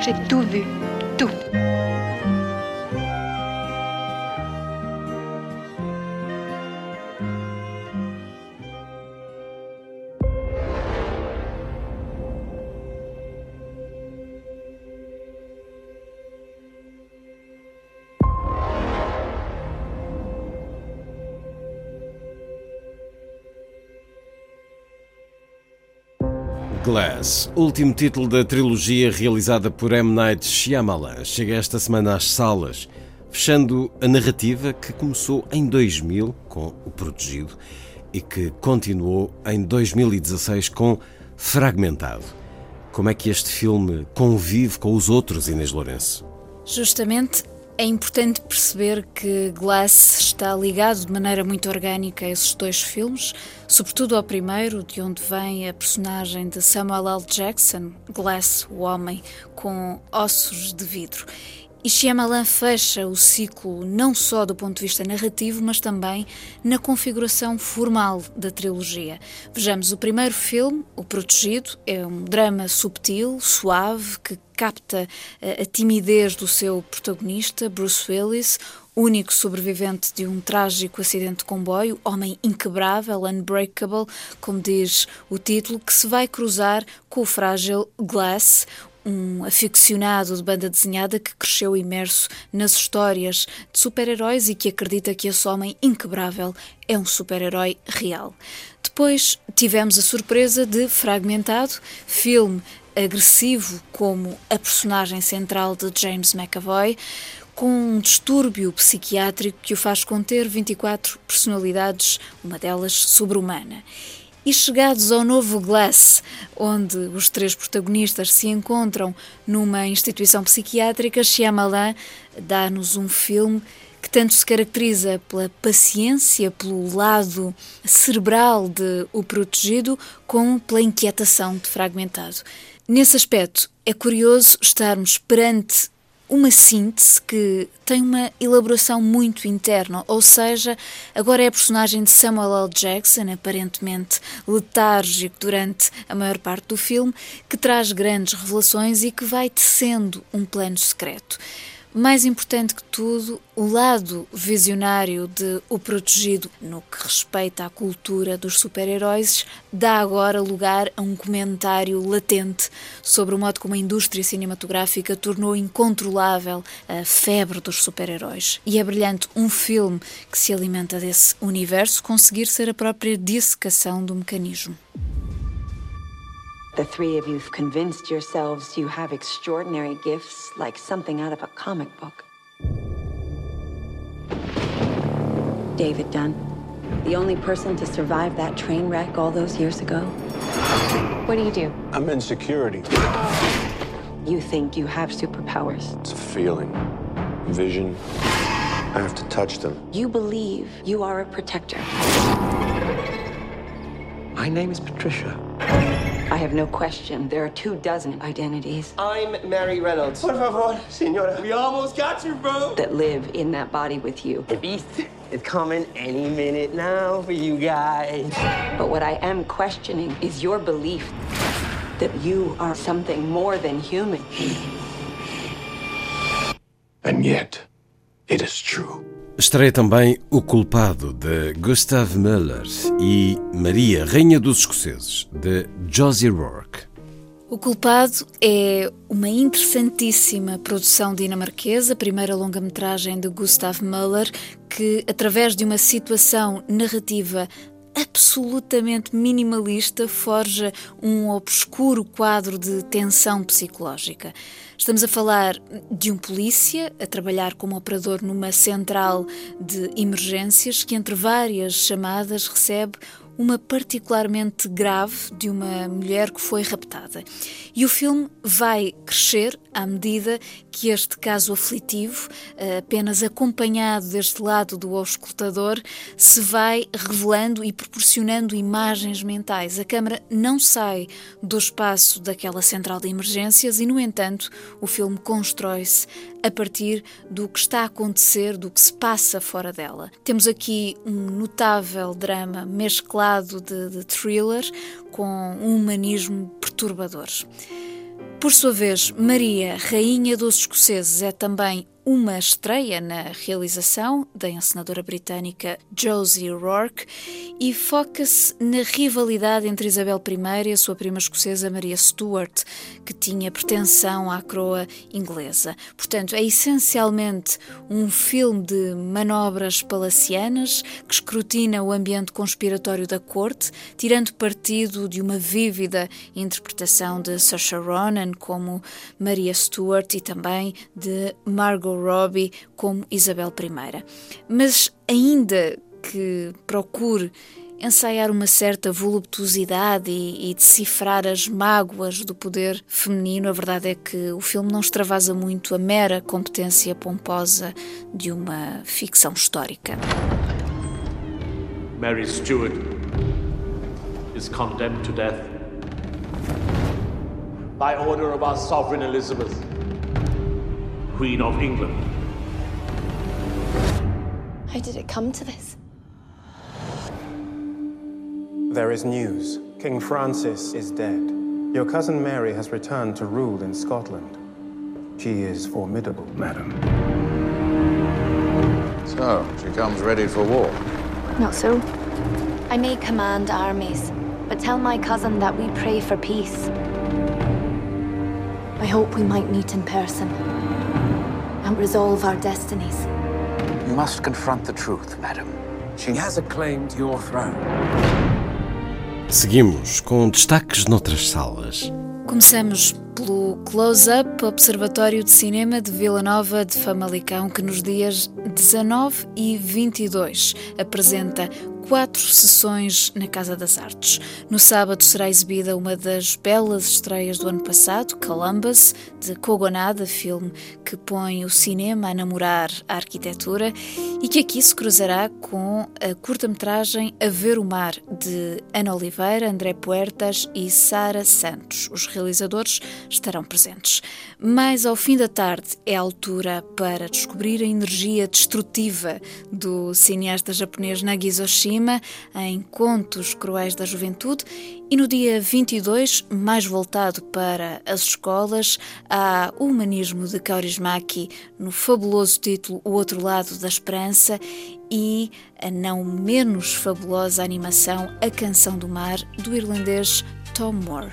J'ai tout vu, tout. Glass, último título da trilogia realizada por M. Night Shyamalan, chega esta semana às salas, fechando a narrativa que começou em 2000 com O Protegido e que continuou em 2016 com Fragmentado. Como é que este filme convive com os outros, Inês Lourenço? Justamente é importante perceber que Glass está ligado de maneira muito orgânica a esses dois filmes, sobretudo ao primeiro, de onde vem a personagem de Samuel L. Jackson, Glass, o homem com ossos de vidro. E Shyamalan fecha o ciclo não só do ponto de vista narrativo, mas também na configuração formal da trilogia. Vejamos, o primeiro filme, O Protegido, é um drama subtil, suave, que capta a timidez do seu protagonista, Bruce Willis, único sobrevivente de um trágico acidente de comboio, homem inquebrável, unbreakable, como diz o título, que se vai cruzar com o frágil Glass, um aficionado de banda desenhada que cresceu imerso nas histórias de super-heróis e que acredita que esse homem inquebrável é um super-herói real. Depois tivemos a surpresa de Fragmentado, filme agressivo como a personagem central de James McAvoy, com um distúrbio psiquiátrico que o faz conter 24 personalidades, uma delas sobre-humana. E chegados ao novo Glass, onde os três protagonistas se encontram numa instituição psiquiátrica, Shyamalan dá-nos um filme que tanto se caracteriza pela paciência, pelo lado cerebral de O Protegido, como pela inquietação de Fragmentado. Nesse aspecto, é curioso estarmos perante uma síntese que tem uma elaboração muito interna, ou seja, agora é a personagem de Samuel L. Jackson, aparentemente letárgico durante a maior parte do filme, que traz grandes revelações e que vai tecendo um plano secreto. Mais importante que tudo, o lado visionário de O Protegido, no que respeita à cultura dos super-heróis, dá agora lugar a um comentário latente sobre o modo como a indústria cinematográfica tornou incontrolável a febre dos super-heróis. E é brilhante um filme que se alimenta desse universo conseguir ser a própria dissecação do mecanismo. The three of you've convinced yourselves you have extraordinary gifts like something out of a comic book. David Dunn, the only person to survive that train wreck all those years ago. What do you do? I'm in security. You think you have superpowers. It's a feeling, vision. I have to touch them. You believe you are a protector. My name is Patricia. I have no question there are two dozen identities I'm Mary Reynolds. Por favor, senora. We almost got you, bro. that live in that body with you. The beast is coming any minute now for you guys. But what I am questioning is your belief that you are something more than human. And yet, it is true. Estreia também O Culpado, de Gustav Möller, e Maria, Rainha dos Escoceses, de Josie Rourke. O Culpado é uma interessantíssima produção dinamarquesa, primeira longa-metragem de Gustav Möller, que, através de uma situação narrativa absolutamente minimalista, forja um obscuro quadro de tensão psicológica. Estamos a falar de um polícia a trabalhar como operador numa central de emergências que, entre várias chamadas, recebe uma particularmente grave de uma mulher que foi raptada. E o filme vai crescer à medida que este caso aflitivo, eh, apenas acompanhado deste lado do auscultador, se vai revelando e proporcionando imagens mentais. A câmara não sai do espaço daquela central de emergências e, no entanto, o filme constrói-se a partir do que está a acontecer, do que se passa fora dela. Temos aqui um notável drama mesclado de, de thriller com um humanismo perturbador. Por sua vez, Maria, Rainha dos Escoceses, é também uma estreia na realização da encenadora britânica Josie Rourke e foca-se na rivalidade entre Isabel I e a sua prima escocesa Maria Stuart, que tinha pretensão à coroa inglesa. Portanto, é essencialmente um filme de manobras palacianas que escrutina o ambiente conspiratório da corte, tirando partido de uma vívida interpretação de Saoirse Ronan como Maria Stuart e também de Margot Robbie como Isabel I. Mas ainda que procure ensaiar uma certa voluptuosidade e, e, decifrar as mágoas do poder feminino, a verdade é que o filme não extravasa muito a mera competência pomposa de uma ficção histórica. Mary Stuart is condemned to death by order of our sovereign Elizabeth. Queen of England. How did it come to this? There is news. King Francis is dead. Your cousin Mary has returned to rule in Scotland. She is formidable, madam. So, she comes ready for war. Not so. I may command armies, but tell my cousin that we pray for peace. I hope we might meet in person and resolve our destinies. You must confront the truth, madam. She has acclaimed your throne. Seguimos com destaques noutras salas. Começamos pelo Close-Up Observatório de Cinema de Vila Nova de Famalicão, que nos dias 19 e 22 apresenta quatro sessões na Casa das Artes. No sábado será exibida uma das belas estreias do ano passado, Columbus, de Kogonada, filme que põe o cinema a namorar a arquitetura e que aqui se cruzará com a curta-metragem A Ver o Mar, de Ana Oliveira, André Puertas e Sara Santos. Os realizadores estarão presentes. Mais ao fim da tarde é a altura para descobrir a energia destrutiva do cineasta japonês Nagisa Oshima em Contos Cruéis da Juventude e no dia 22, mais voltado para as escolas, há o humanismo de Kaurismäki no fabuloso título O Outro Lado da Esperança e a não menos fabulosa animação A Canção do Mar do irlandês Tom Moore.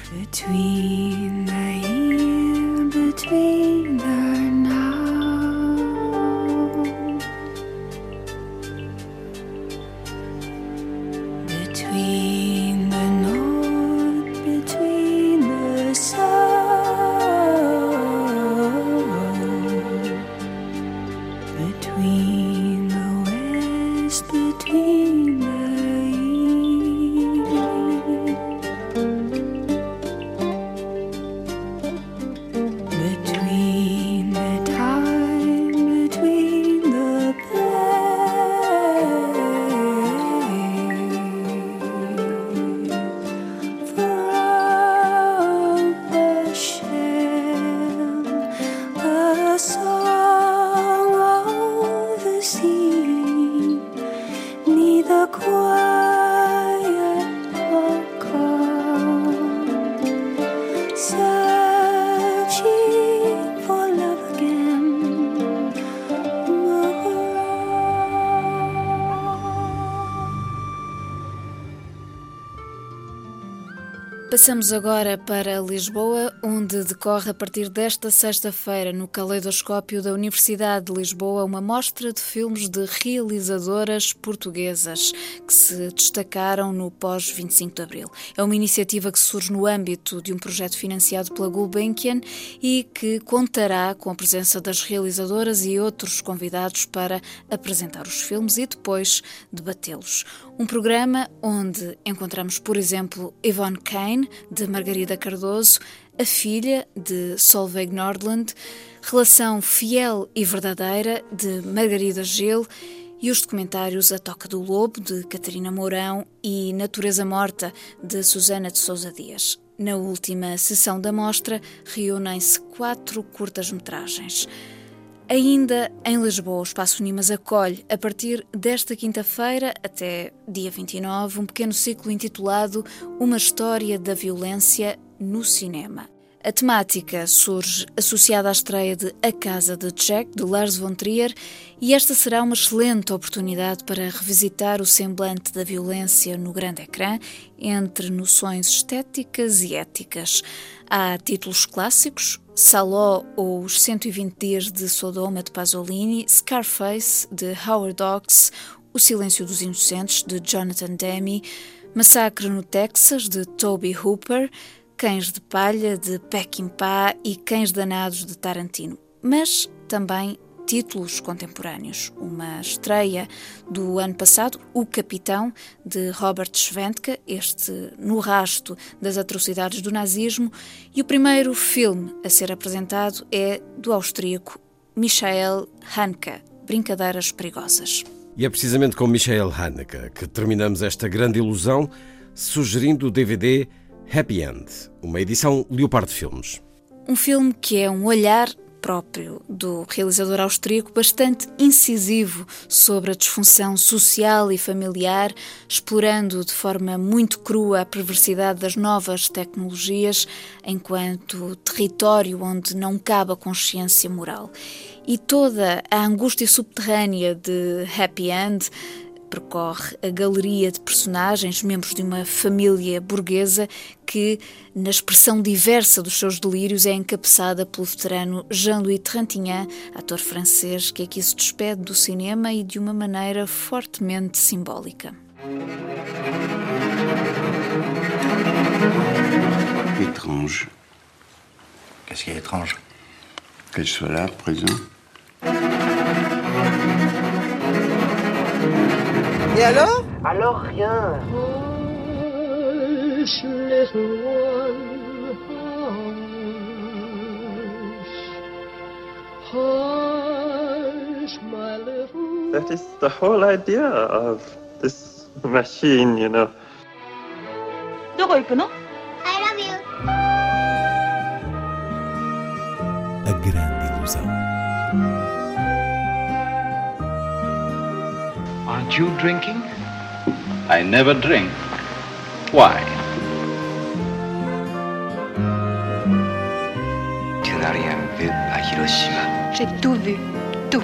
Passamos agora para Lisboa, onde decorre a partir desta sexta-feira, no Caleidoscópio da Universidade de Lisboa, uma mostra de filmes de realizadoras portuguesas que se destacaram no pós-25 de Abril. É uma iniciativa que surge no âmbito de um projeto financiado pela Gulbenkian e que contará com a presença das realizadoras e outros convidados para apresentar os filmes e depois debatê-los. Um programa onde encontramos, por exemplo, Yvonne Kane, de Margarida Cardoso, a filha de Solveig Nordland, Relação Fiel e Verdadeira, de Margarida Gil, e os documentários A Toca do Lobo, de Catarina Mourão, e Natureza Morta, de Susana de Sousa Dias. Na última sessão da mostra, reúnem-se quatro curtas-metragens. Ainda em Lisboa, o Espaço Unimas acolhe, a partir desta quinta-feira até dia 29, um pequeno ciclo intitulado Uma História da Violência no Cinema. A temática surge associada à estreia de A Casa de Jack, de Lars von Trier, e esta será uma excelente oportunidade para revisitar o semblante da violência no grande ecrã, entre noções estéticas e éticas. Há títulos clássicos, Saló ou Os 120 Dias de Sodoma de Pasolini, Scarface de Howard Hawks, O Silêncio dos Inocentes de Jonathan Demme, Massacre no Texas de Toby Hooper, Cães de Palha de Peckinpah e Cães Danados de Tarantino. Mas também títulos contemporâneos. Uma estreia do ano passado, O Capitão, de Robert Schwentke, este no rasto das atrocidades do nazismo, e o primeiro filme a ser apresentado é do austríaco Michael Haneke, Brincadeiras Perigosas. E é precisamente com Michael Haneke que terminamos esta grande ilusão, sugerindo o DVD Happy End, uma edição Leopard Filmes. Um filme que é um olhar próprio do realizador austríaco, bastante incisivo sobre a disfunção social e familiar, explorando de forma muito crua a perversidade das novas tecnologias enquanto território onde não cabe a consciência moral. E toda a angústia subterrânea de Happy End percorre a galeria de personagens, membros de uma família burguesa, que, na expressão diversa dos seus delírios, é encabeçada pelo veterano Jean-Louis Trintignant, ator francês que aqui se despede do cinema e de uma maneira fortemente simbólica. Étrange. Qu'est-ce qui est étrange Qu'elle soit là, présent. Et alors Alors rien. Hush, little one, hush. Hush, my little That is the whole idea of this machine, you know. どこ行くの I love you. A grande ilusão. Aren't you drinking? I never drink. Why? Tu n'as rien vu à Hiroshima. J'ai tout vu. Tout.